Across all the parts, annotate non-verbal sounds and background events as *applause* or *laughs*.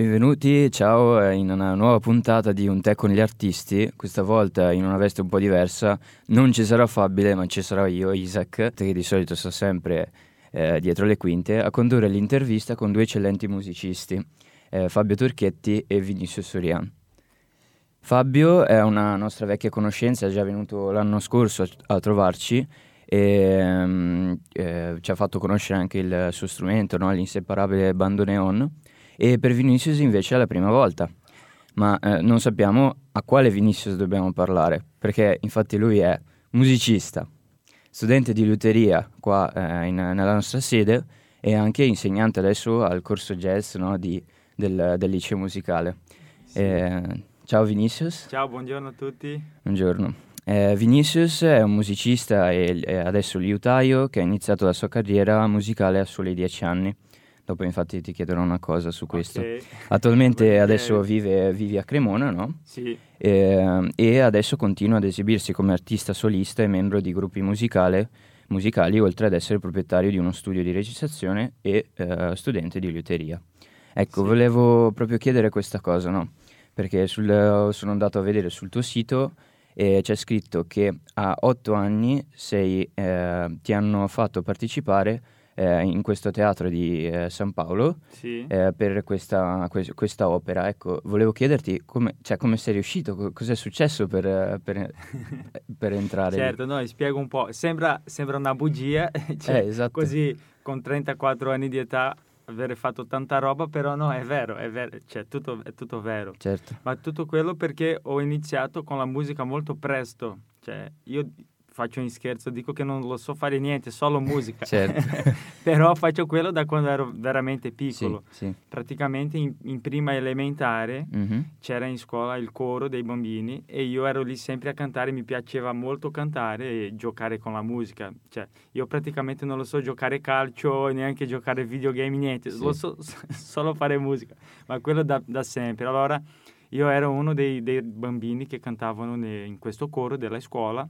Benvenuti, ciao, eh, in una nuova puntata di Un tè con gli artisti, questa volta in una veste un po' diversa. Non ci sarà Fabile, ma ci sarò io, Isaac, che di solito sto sempre eh, dietro le quinte, a condurre l'intervista con due eccellenti musicisti, eh, Fabio Turchetti e Vinicius Sorian. Fabio è una nostra vecchia conoscenza, è già venuto l'anno scorso a, a trovarci e um, eh, ci ha fatto conoscere anche il suo strumento, no? l'inseparabile bandoneon e per Vinicius invece è la prima volta. Ma eh, non sappiamo a quale Vinicius dobbiamo parlare, perché infatti lui è musicista, studente di luteria qua eh, in, nella nostra sede e anche insegnante adesso al corso jazz no, di, del, del, liceo musicale. Sì. Eh, ciao Vinicius. Ciao, buongiorno a tutti. Buongiorno. Eh, Vinicius è un musicista e, e adesso liutaio che ha iniziato la sua carriera musicale a soli dieci anni. Dopo infatti ti chiederò una cosa su questo. Okay. Attualmente adesso vive, vivi a Cremona, no? Sì. E, e, adesso continua ad esibirsi come artista solista e membro di gruppi musicali, oltre ad essere proprietario di uno studio di registrazione e uh, studente di liuteria. Ecco, sì. volevo proprio chiedere questa cosa, no? Perché sul, sono andato a vedere sul tuo sito e c'è scritto che a otto anni sei, eh, ti hanno fatto partecipare eh, in questo teatro di eh, San Paolo sì. eh, per questa, que- questa, opera. Ecco, volevo chiederti come, cioè, come sei riuscito, cos'è successo per, per, *laughs* per entrare Certo, no, spiego un po'. Sembra, sembra una bugia, *laughs* cioè, eh, esatto. così con 34 anni di età avere fatto tanta roba, però no, è vero, è vero, cioè tutto, è tutto vero. Certo. Ma tutto quello perché ho iniziato con la musica molto presto, cioè io faccio in scherzo, dico che non lo so fare niente, solo *laughs* musica. certo. *laughs* Però faccio quello da quando ero veramente piccolo. Sì, sì. Praticamente in, in, prima elementare mm-hmm. c'era in scuola il coro dei bambini e io ero lì sempre a cantare, mi piaceva molto cantare e giocare con la musica. Cioè, io praticamente non lo so giocare calcio, neanche giocare videogame, niente, sì. lo so *laughs* solo fare musica, ma quello da, da sempre. Allora io ero uno dei, dei bambini che cantavano ne, in questo coro della scuola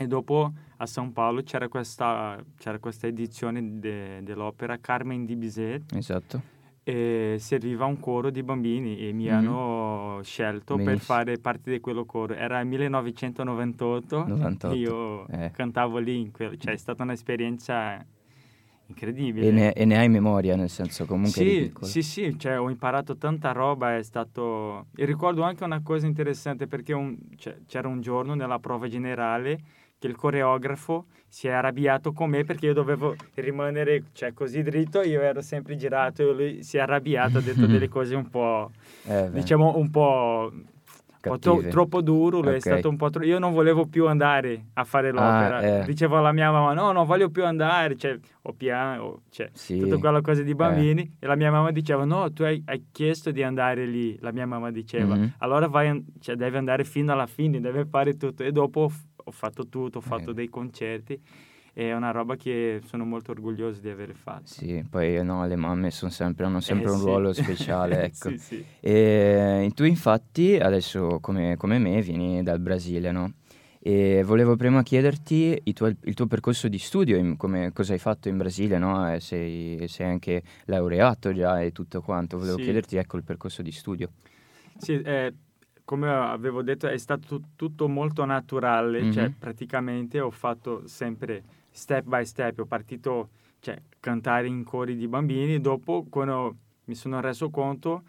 e dopo a São Paulo c'era questa, c'era questa edizione de, dell'opera Carmen di Bizet. Esatto. E serviva un coro di bambini e mi mm-hmm. hanno scelto Benissimo. per fare parte di quello coro. Era 1998 98. io eh. cantavo lì, quel, cioè è stata un'esperienza incredibile. E ne, e ne, hai memoria, nel senso comunque sì, Sì, sì, cioè, ho imparato tanta roba, è stato... E ricordo anche una cosa interessante perché un, cioè, c'era un giorno nella prova generale che il coreografo si è arrabbiato con me perché io dovevo rimanere cioè, così dritto, io ero sempre girato e lui si è arrabbiato, ha detto *laughs* delle cose un po', eh diciamo, un po'... Un po tro- troppo duro, okay. è stato un po' troppo... Io non volevo più andare a fare l'opera. Ah, eh. Dicevo alla mia mamma, no, non voglio più andare, cioè, o piano, cioè, sì. tutta quella cosa di bambini. Eh. E la mia mamma diceva, no, tu hai, hai, chiesto di andare lì. La mia mamma diceva, mm-hmm. allora vai, cioè, devi andare fino alla fine, devi fare tutto. E dopo ho fatto tutto, ho fatto eh. dei concerti è una roba che sono molto orgoglioso di aver fatto. Sì, poi no, le mamme sempre, hanno sempre eh, un sì. ruolo speciale, *laughs* ecco. sì, sì. E tu infatti adesso come, come, me vieni dal Brasile, no? E volevo prima chiederti il tuo, il tuo percorso di studio, in, come, cosa hai fatto in Brasile, no? Sei, sei, anche laureato già e tutto quanto. Volevo chiederti ecco il percorso di studio. Sì, eh, come avevo detto, è stato tutto molto naturale, mm-hmm. cioè praticamente ho fatto sempre step by step, ho partito cioè, cantare in cori di bambini, dopo quando mi sono reso conto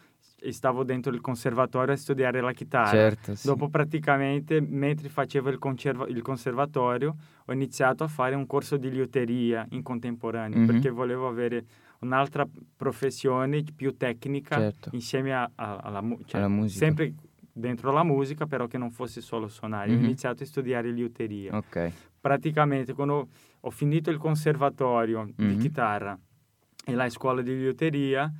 stavo dentro il conservatorio a studiare la chitarra. Certo, sì. Dopo praticamente, mentre facevo il, conserva- il, conservatorio, ho iniziato a fare un corso di liuteria in contemporanea, mm-hmm. perché volevo avere un'altra professione più tecnica certo. insieme a, a, alla, cioè, alla musica. Sempre dentro la musica, però che non fosse solo suonare. Mm-hmm. Ho iniziato a studiare liuteria. Ok. Praticamente quando ho finito il conservatorio mm-hmm. di chitarra e la scuola di liuteria,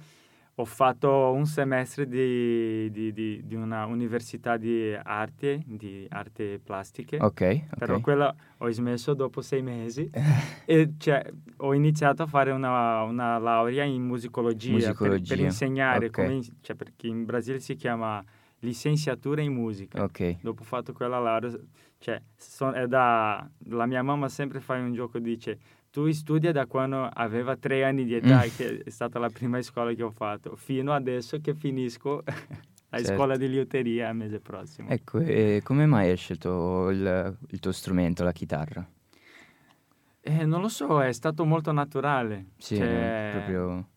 ho fatto un semestre di, di, di, di una università di arte, di arte plastiche. Ok. Però okay. quella ho smesso dopo sei mesi *laughs* e cioè, ho iniziato a fare una, una laurea in musicologia, musicologia. Per, per, insegnare, okay. come, cioè, perché in Brasile si chiama licenziatura in musica. Ok. Dopo ho fatto quella laurea, cioè, so, è da... La mia mamma sempre fa un gioco, dice, tu studi da quando aveva tre anni di età, Mm. che è stata la prima scuola che ho fatto, fino adesso che finisco *laughs* la Certo. scuola di liuteria il mese prossimo. Ecco, e come mai hai scelto il, il tuo strumento, la chitarra? Eh, non lo so, è stato molto naturale. Sì, Cioè, eh, proprio...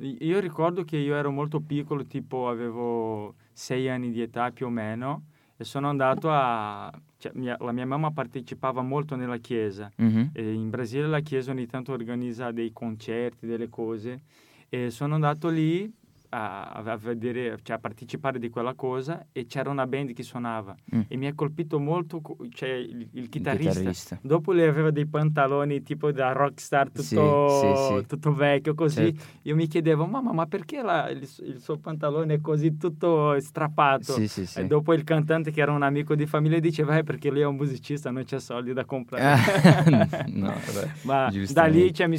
Io ricordo che io ero molto piccolo, tipo avevo sei anni di età più o meno, e sono andato a... cioè, mia- la mia mamma partecipava molto nella chiesa. Mhm. E in Brasile la chiesa ogni tanto organizza dei concerti, delle cose, e sono andato lì a, a vedere, cioè a partecipare di quella cosa e c'era una band che suonava Mm. e mi ha colpito molto cioè, il, il chitarrista. chitarrista. Dopo lui aveva dei pantaloni tipo da rockstar tutto, Sì, sì, sì. tutto vecchio così. Certo. Io mi chiedevo, mamma, ma perché la- il, il suo pantalone è così tutto strappato? E dopo il cantante, che era un amico di famiglia, diceva, eh, perché lui è un musicista, non c'è soldi da comprare. *laughs* no, vabbè, Ma da lì cioè, mi,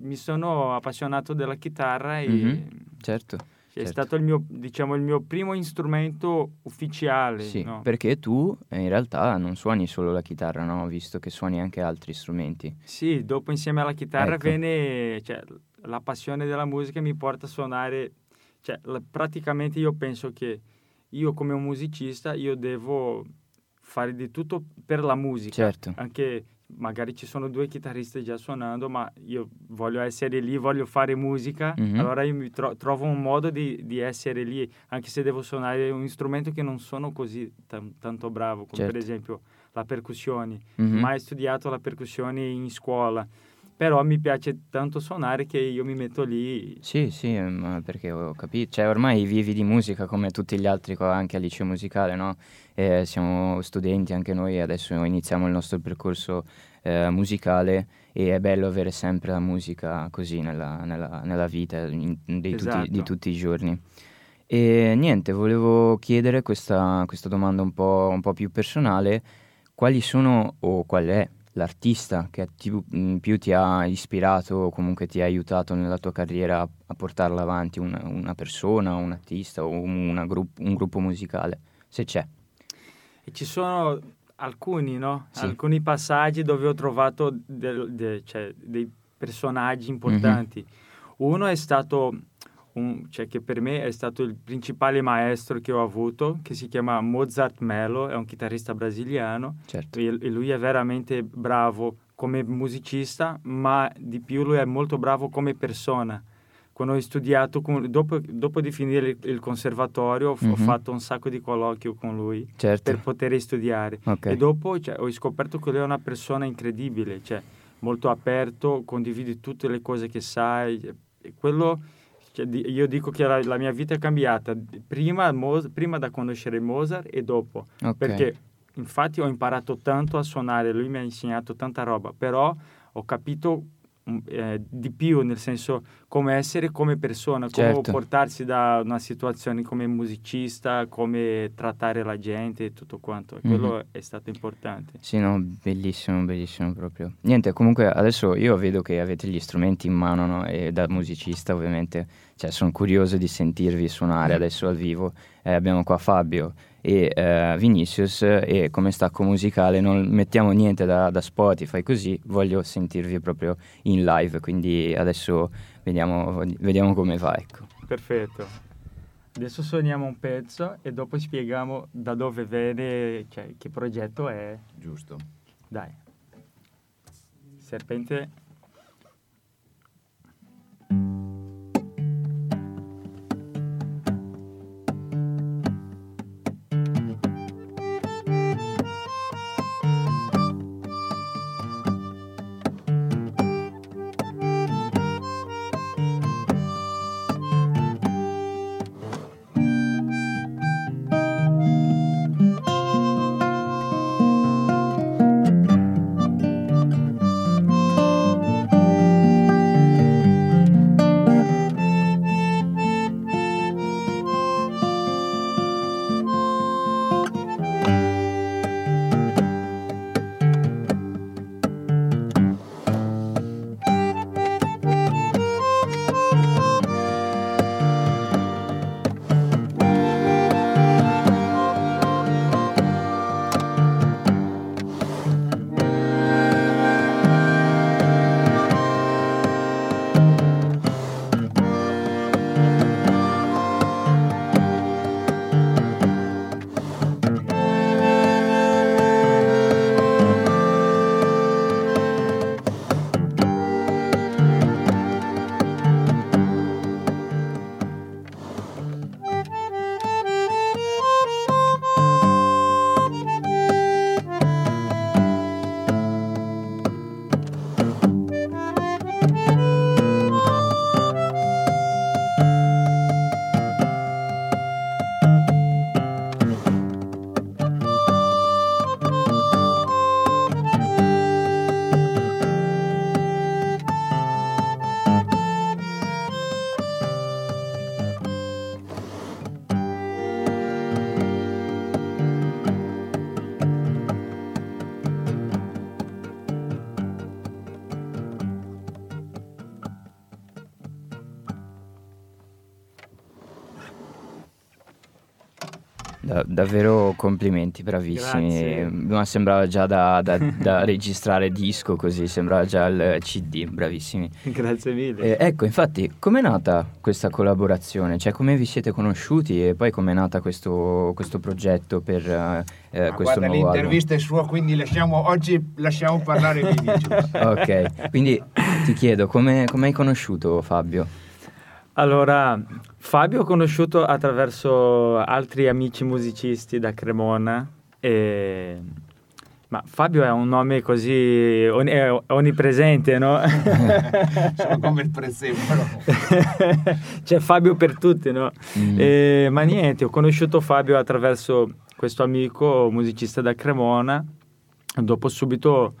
mi sono appassionato della chitarra e Mhm, Certo. è certo. stato il mio, diciamo, il mio primo strumento ufficiale. Sì, no? perché tu eh, in realtà non suoni solo la chitarra, no? Visto che suoni anche altri strumenti. Sì, dopo insieme alla chitarra Ecco. venne, cioè, la passione della musica mi porta a suonare, cioè, la- praticamente io penso che io come un musicista io devo fare di tutto per la musica. Certo. Anche magari ci sono due chitarristi già suonando, ma io voglio essere lì, voglio fare musica, Mhm. allora io tro- trovo un modo di, di essere lì, anche se devo suonare un strumento che non sono così tan- tanto bravo, come Certo. per esempio la percussione Mhm. mai studiato la percussione in scuola, però mi piace tanto suonare che io mi metto lì. Sì, sì, ma perché ho capito, cioè ormai vivi di musica come tutti gli altri qua anche al liceo musicale, no? Eh, siamo studenti anche noi, adesso iniziamo il nostro percorso eh, musicale e è bello avere sempre la musica così nella, nella- nella vita in- tutti- Esatto. di tutti i giorni. E niente, volevo chiedere questa, questa domanda un po', un po' più personale, quali sono o qual è l'artista che ti- mh, più ti ha ispirato o comunque ti ha aiutato nella tua carriera a, a portarla avanti, una, una persona, un artista o una grupp- un gruppo musicale, se c'è. E ci sono alcuni, no? Sì. Alcuni passaggi dove ho trovato del- de- cioè, dei personaggi importanti. Uno è stato, un- cioè, che per me è stato il principale maestro che ho avuto, che si chiama Mozart Mello, è un chitarrista brasiliano. Certo. e e lui è veramente bravo come musicista, ma di più lui è molto bravo come persona. Quando ho studiato, con- dopo, dopo di finire il, il conservatorio, ho f- ho Mhm. fatto un sacco di colloqui con lui Certo. per poter studiare. Ok. E dopo cioè, ho scoperto che lui è una persona incredibile, cioè, molto aperto, condividi tutte le cose che sai. E quello, io dico che la, la mia vita è cambiata prima, Mo- prima da conoscere Mozart e dopo. Ok. Perché infatti ho imparato tanto a suonare, lui mi ha insegnato tanta roba, però ho capito mm, eh, di più, nel senso come essere come persona, come Certo. portarsi da una situazione come musicista, come trattare la gente e tutto quanto. E Quello Mhm. è stato importante. Sì, no, bellissimo, bellissimo proprio. Niente, comunque adesso io vedo che avete gli strumenti in mano, no? E da musicista ovviamente, cioè sono curioso di sentirvi suonare adesso al vivo. Eh, abbiamo qua Fabio e eh, Vinicius e come stacco musicale non mettiamo niente da, da Spotify, così voglio sentirvi proprio in live, quindi adesso vediamo, vediamo come va, ecco. Perfetto. Adesso suoniamo un pezzo e dopo spieghiamo da dove viene, cioè che progetto è. Giusto. Dai. Serpente. Da, davvero complimenti, bravissimi. Ma sembrava già da, da- da *laughs* registrare disco così, sembrava già il CD, bravissimi. Grazie mille. Eh, ecco, infatti, com'è nata questa collaborazione? Cioè, come vi siete conosciuti e poi com'è nata questo, questo progetto per eh, eh, questo guarda, nuovo album? l'intervista è sua, quindi lasciamo, oggi lasciamo parlare Vinicius. *laughs* Ok, quindi ti chiedo, come hai conosciuto Fabio? Allora, Fabio ho conosciuto attraverso altri amici musicisti da Cremona. e- Ma Fabio è un nome così on- onnipresente, no? *laughs* Sono come il prezzemolo. *laughs* C'è Fabio per tutti, no? Mm. E- ma niente, ho conosciuto Fabio attraverso questo amico musicista da Cremona. Dopo subito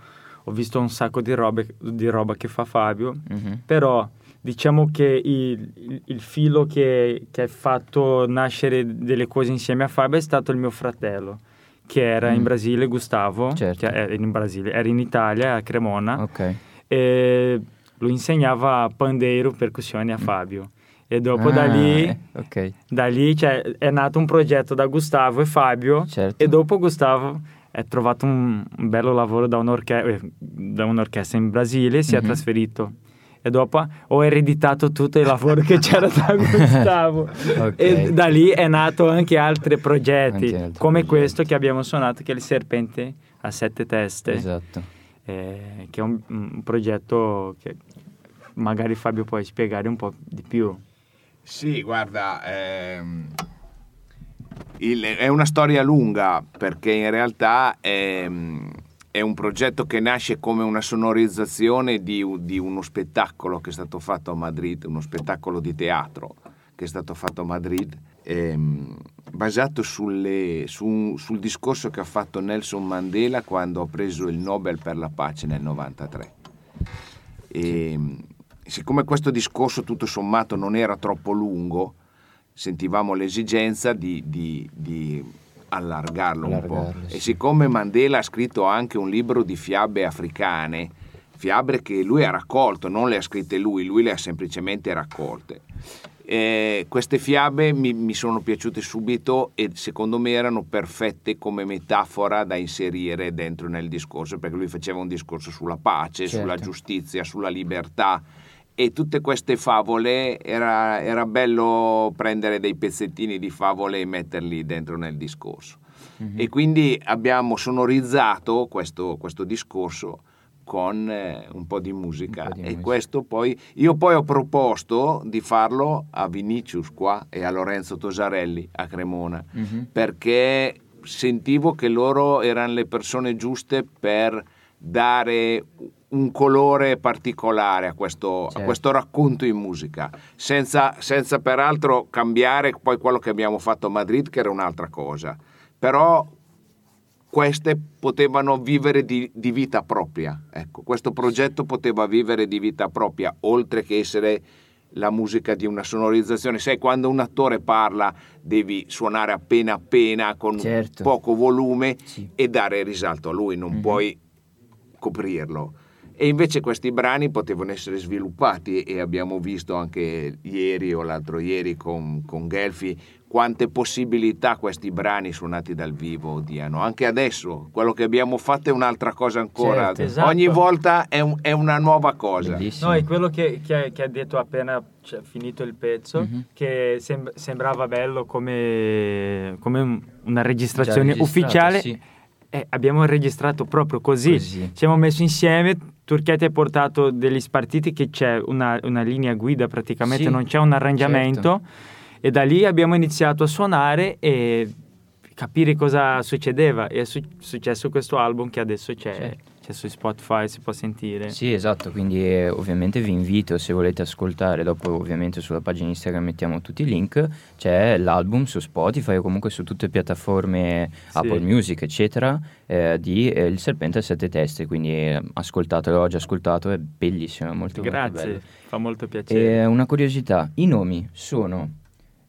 ho visto un sacco di, robe- di roba che fa Fabio. Mhm. Però diciamo che il, il- il filo che, che ha fatto nascere delle cose insieme a Fabio è stato il mio fratello, che era in Mm. Brasile, Gustavo, Certo. che era in Brasile, era in Italia, a Cremona, Ok. e lui insegnava pandeiro, percussioni a Fabio. E dopo Ah, da lì, eh, ok, da lì cioè, è nato un progetto da Gustavo e Fabio, certo. e dopo Gustavo ha trovato un, un bello lavoro da, un'orche- eh, da un'orchestra in Brasile, si è Mhm. trasferito. E dopo ho ereditato tutto il lavoro che c'era da *laughs* Gustavo. Ok. E da lì è nato anche altri progetti, Anche altri come progetti. questo che abbiamo suonato, che è il Serpente a sette teste, Esatto. eh, che è un, un progetto che magari Fabio puoi spiegare un po' di più. Sì, guarda, ehm, il- è una storia lunga perché in realtà è, è un progetto che nasce come una sonorizzazione di, di uno spettacolo che è stato fatto a Madrid, uno spettacolo di teatro che è stato fatto a Madrid, ehm, basato sulle- su- sul discorso che ha fatto Nelson Mandela quando ha preso il Nobel per la pace nel 93. E, siccome questo discorso tutto sommato non era troppo lungo, sentivamo l'esigenza di, di- di allargarlo un po'. Allargarlo, E sì. siccome Mandela ha scritto anche un libro di fiabe africane, fiabe che lui ha raccolto, non le ha scritte lui, lui le ha semplicemente raccolte. Eh, queste fiabe mi, mi sono piaciute subito e secondo me erano perfette come metafora da inserire dentro nel discorso, perché lui faceva un discorso sulla pace, Certo. sulla giustizia, sulla libertà e tutte queste favole era, era bello prendere dei pezzettini di favole e metterli dentro nel discorso. Mhm. E quindi abbiamo sonorizzato questo, questo discorso con eh, un po' di musica po' di e musica. questo poi io poi ho proposto di farlo a Vinicius qua e a Lorenzo Tosarelli a Cremona Mhm. perché sentivo che loro erano le persone giuste per dare un colore particolare a questo, a Certo. questo racconto in musica, senza, senza peraltro cambiare poi quello che abbiamo fatto a Madrid, che era un'altra cosa. Però queste potevano vivere di, di vita propria. Ecco, questo progetto poteva vivere di vita propria, oltre che essere la musica di una sonorizzazione. Sai, quando un attore parla devi suonare appena appena, con Certo. poco volume Sì. e dare risalto a lui, non Mhm. puoi coprirlo. E invece questi brani potevano essere sviluppati e abbiamo visto anche ieri o l'altro ieri con, con Gelfi quante possibilità questi brani suonati dal vivo diano. Anche adesso quello che abbiamo fatto è un'altra cosa ancora. Certo. Esatto. Ogni volta è, un- è una nuova cosa. Bellissimo. No, è quello che, che- che ha detto appena cioè, finito il pezzo, Mhm. che sem- sembrava bello come, come un- una registrazione ufficiale. sì. E abbiamo registrato proprio così. Così. Ci siamo messi insieme. Turchetti ha portato degli spartiti che c'è una, una linea guida praticamente, Sì, non c'è un arrangiamento. E da lì abbiamo iniziato a suonare e capire cosa succedeva. E è su- successo questo album che adesso c'è, Certo. C'è su Spotify, si può sentire. Sì, esatto, quindi eh, ovviamente vi invito se volete ascoltare, dopo ovviamente sulla pagina Instagram mettiamo tutti i link, c'è l'album su Spotify o comunque su tutte le piattaforme Apple Music eccetera eh, di eh, Il Serpente a sette teste, quindi eh, ascoltatelo, l'ho già ascoltato, è bellissimo, è molto, molto. Grazie, fa molto piacere. E una curiosità, i nomi sono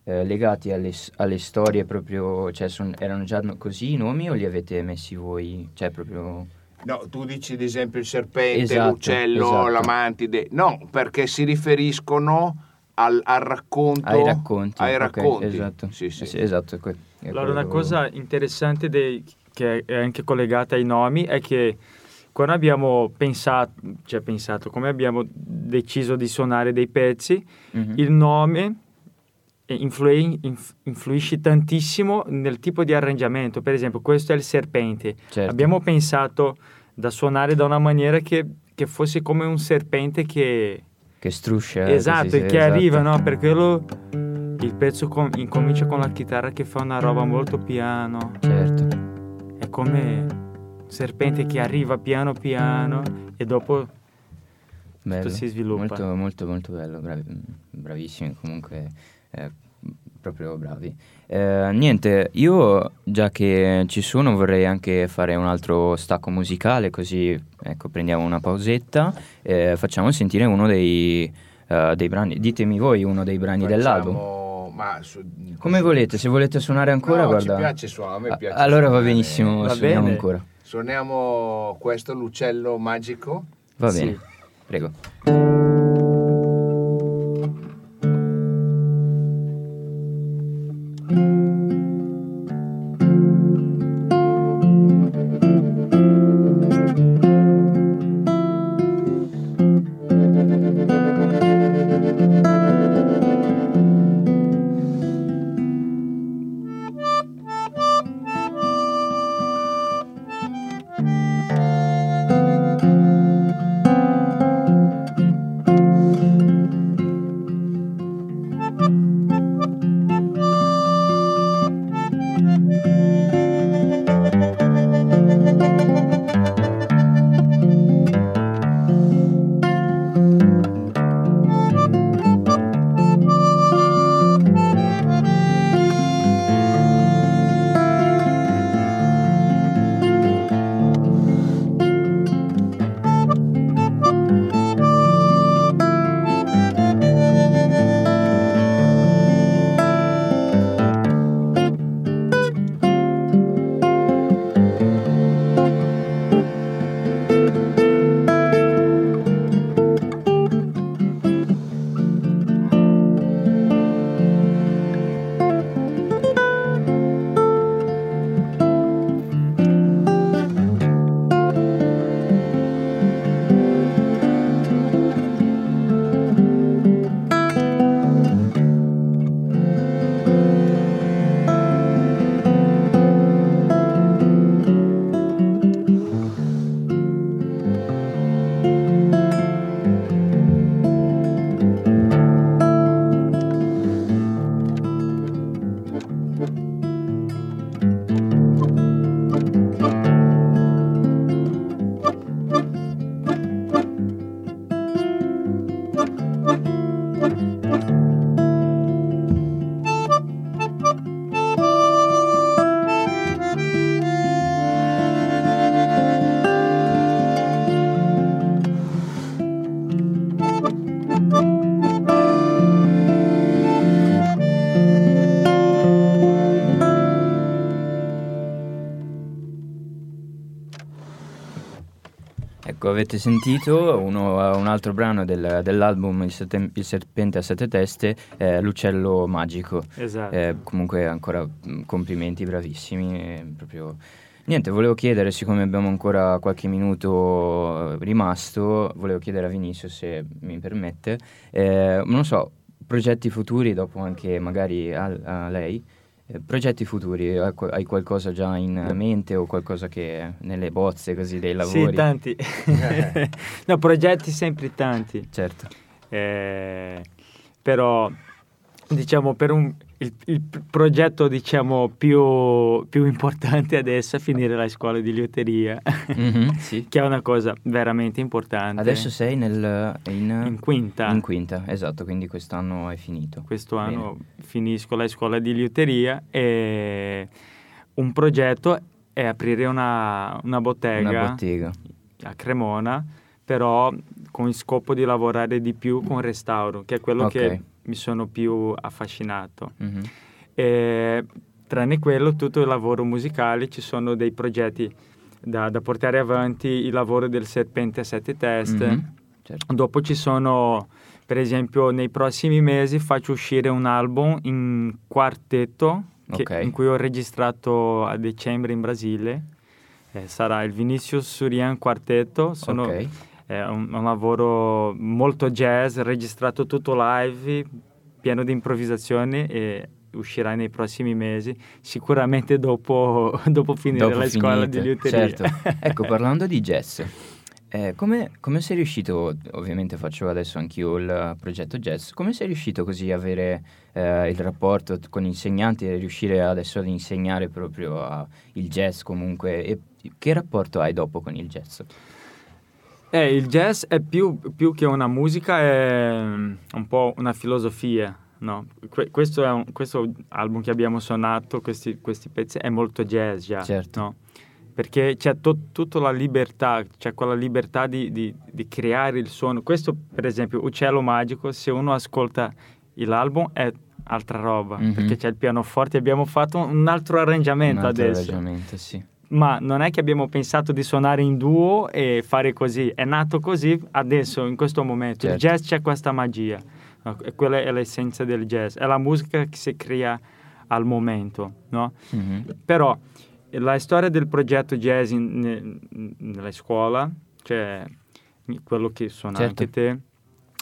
eh, legati alle, alle storie proprio, cioè son- erano già così i nomi o li avete messi voi? Cioè proprio... No, tu dici ad esempio il serpente, Esatto, l'uccello, esatto. la mantide. No, perché si riferiscono al, al racconto. Ai racconti. Ai racconti. esatto. Sì, sì. Eh sì, esatto, è que- è Allora, una cosa interessante dei- che è anche collegata ai nomi è che quando abbiamo pensato, cioè pensato, come abbiamo deciso di suonare dei pezzi, Mhm. il nome influi- inf- influisce tantissimo nel tipo di arrangiamento. Per esempio, questo è il serpente. Certo. Abbiamo pensato da suonare da una maniera che, che fosse come un serpente che... Che struscia. esatto, così, che esatto. arriva, no? Per quello il pezzo com- incomincia con la chitarra che fa una roba molto piano. Certo. È come un serpente che arriva piano piano e dopo Bello. si sviluppa. Molto, molto, molto bello. bravi- bravissimi comunque. Eh, proprio bravi. Eh, niente, io già che ci sono vorrei anche fare un altro stacco musicale, così ecco, prendiamo una pausetta e facciamo sentire uno dei, eh, dei brani. Ditemi voi uno dei brani dell'album. Facciamo- Ma su- Come volete, se volete suonare ancora, No, guarda. ci piace suonare, a me A- piace allora va benissimo, Va suoniamo bene. ancora. Suoniamo questo, l'uccello magico. Va Sì. bene, prego. Avete sentito uno- un altro brano del- dell'album Il, Sette- Il serpente a sette teste, eh, L'uccello magico. Esatto. Eh, comunque ancora complimenti, bravissimi. eh, proprio... Niente, volevo chiedere, siccome abbiamo ancora qualche minuto eh, rimasto, volevo chiedere a Vinicius se mi permette, eh, non so, progetti futuri, dopo anche magari a, a lei, eh, progetti futuri, hai qu- hai qualcosa già in mente o qualcosa che nelle bozze così dei lavori? Sì, tanti. *laughs* no, progetti sempre tanti. Certo. Eh, però, diciamo, per un, il, il progetto diciamo, più, più importante adesso è finire la scuola di liuteria, Mhm, *laughs* sì. che è una cosa veramente importante. Adesso sei nel, in, in quinta. in quinta, esatto, quindi quest'anno hai finito. Questo anno finisco la scuola di liuteria e un progetto è aprire una, una bottega Una bottega. a Cremona, però con il scopo di lavorare di più con restauro, che è quello Ok. che mi sono più affascinato. Mhm. E, tranne quello, tutto il lavoro musicale, ci sono dei progetti da, da portare avanti, il lavoro del serpente a sette teste. Mhm, certo. Dopo ci sono per esempio nei prossimi mesi faccio uscire un album in quartetto che, Ok. in cui ho registrato a dicembre in Brasile. Eh, sarà il Vinicius Surian Quartetto. Sono, Ok. È un, un lavoro molto jazz, registrato tutto live, pieno di improvvisazioni e uscirà nei prossimi mesi, sicuramente dopo, *laughs* dopo finire Dopo la scuola finite, di liuteria. Certo. *laughs* ecco, parlando di jazz, eh, come, come sei riuscito, ovviamente faccio adesso anch'io il progetto jazz, come sei riuscito così a avere eh, il rapporto con gli insegnanti e riuscire adesso ad insegnare proprio a- il jazz comunque? E che rapporto hai dopo con il jazz? Eh, il jazz è più, più che una musica, è mm, un po' una filosofia, no? Que- questo, un, questo album che abbiamo suonato, questi, questi pezzi, è molto jazz già, Certo. no? Perché c'è to- tutta la libertà, c'è quella libertà di, di- di creare il suono. Questo, per esempio, Uccello Magico, se uno ascolta l'album è altra roba, Mhm. perché c'è il pianoforte, abbiamo fatto un altro arrangiamento Un altro adesso arrangiamento, sì. Ma non è che abbiamo pensato di suonare in duo e fare così, è nato così adesso, in questo momento. Il Certo. jazz c'è questa magia, quella è l'essenza del jazz, è la musica che si crea al momento, no? Mhm. Però la storia del progetto jazz in- ne- nella scuola, cioè quello che suona Certo. anche te,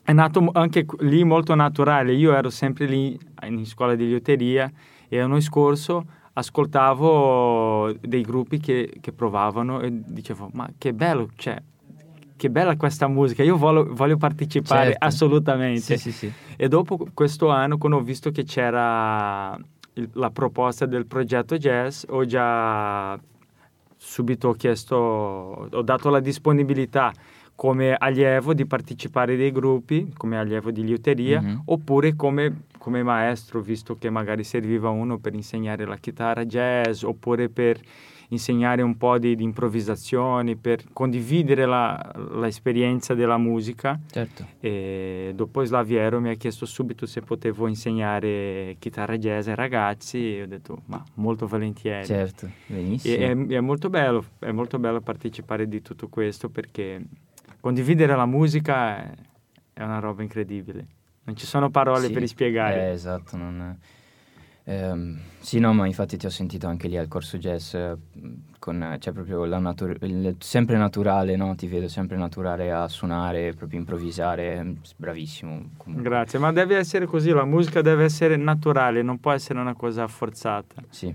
è nato anche lì molto naturale. Io ero sempre lì in scuola di liuteria e l'anno scorso ascoltavo dei gruppi che, che provavano e dicevo ma che bello, cioè, che bella questa musica, io voglio, voglio partecipare Certo. assolutamente. Sì, sì, sì. E dopo questo anno, quando ho visto che c'era il- la proposta del progetto jazz, ho già subito chiesto, ho dato la disponibilità come allievo di partecipare dei gruppi, come allievo di liuteria, Mhm. oppure come, come maestro, visto che magari serviva uno per insegnare la chitarra jazz, oppure per insegnare un po' di, di improvvisazioni, per condividere la- l'esperienza della musica. Certo. E dopo Slaviero mi ha chiesto subito se potevo insegnare chitarra jazz ai ragazzi e ho detto ma molto volentieri. Certo, benissimo. E è, è molto bello, è molto bello partecipare di tutto questo perché condividere la musica è, è una roba incredibile. Non ci sono parole Sì, per spiegare. eh, esatto, non... ehm, sì, no, ma infatti ti ho sentito anche lì al corso jazz, eh, con, eh, c'è proprio la natur- il- sempre naturale, no? Ti vedo sempre naturale a suonare, proprio improvvisare, bravissimo. comunque. Grazie, ma deve essere così, la musica deve essere naturale, non può essere una cosa forzata. Sì.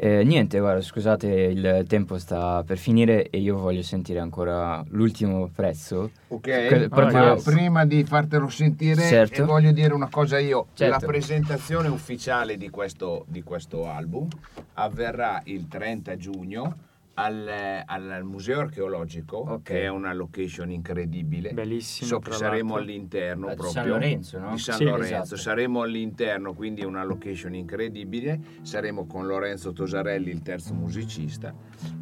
Eh, niente, guarda, scusate, il tempo sta per finire e io voglio sentire ancora l'ultimo prezzo. Ok, proprio- ma prima di fartelo sentire Certo. voglio dire una cosa io. Certo. La presentazione ufficiale di questo, di questo album avverrà il 30 giugno al, al- Museo Archeologico, Ok. che è una location incredibile. Bellissimo. So che saremo all'interno proprio San Lorenzo, no? di San Sì, Lorenzo. esatto. Saremo all'interno, quindi è una location incredibile. Saremo con Lorenzo Tosarelli, il terzo musicista,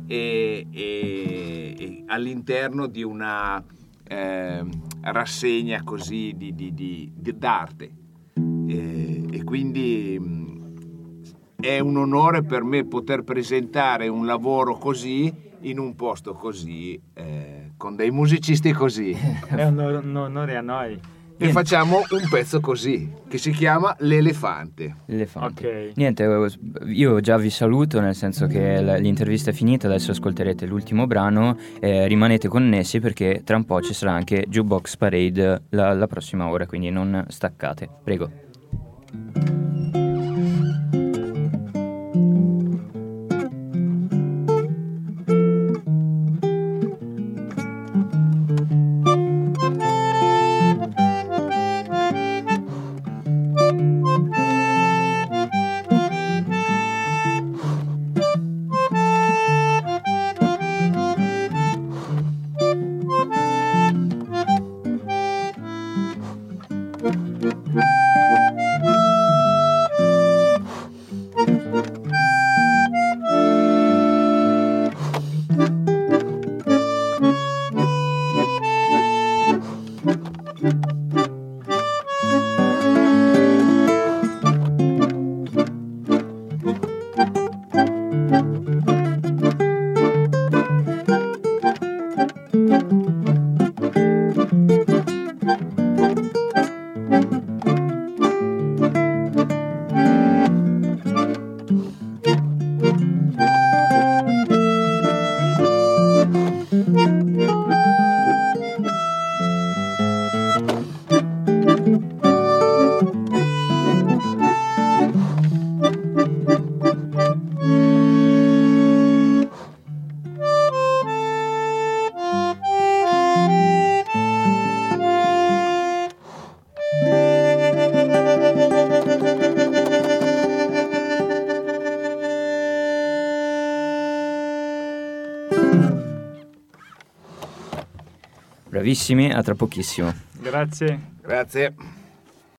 e, e- e all'interno di una ehm, rassegna così di, di- di- d'arte. E, e quindi mh, è un onore per me poter presentare un lavoro così in un posto così, eh, con dei musicisti così. È un onore, a noi. E facciamo un pezzo così, che si chiama L'elefante. L'elefante. Ok. Niente, eh, io già vi saluto, nel senso che l'intervista è finita, adesso ascolterete l'ultimo brano, eh, rimanete connessi perché tra un po' ci sarà anche Jukebox Parade la, la prossima ora, quindi non staccate. Prego. Bravissimi, a tra pochissimo. Grazie. Grazie.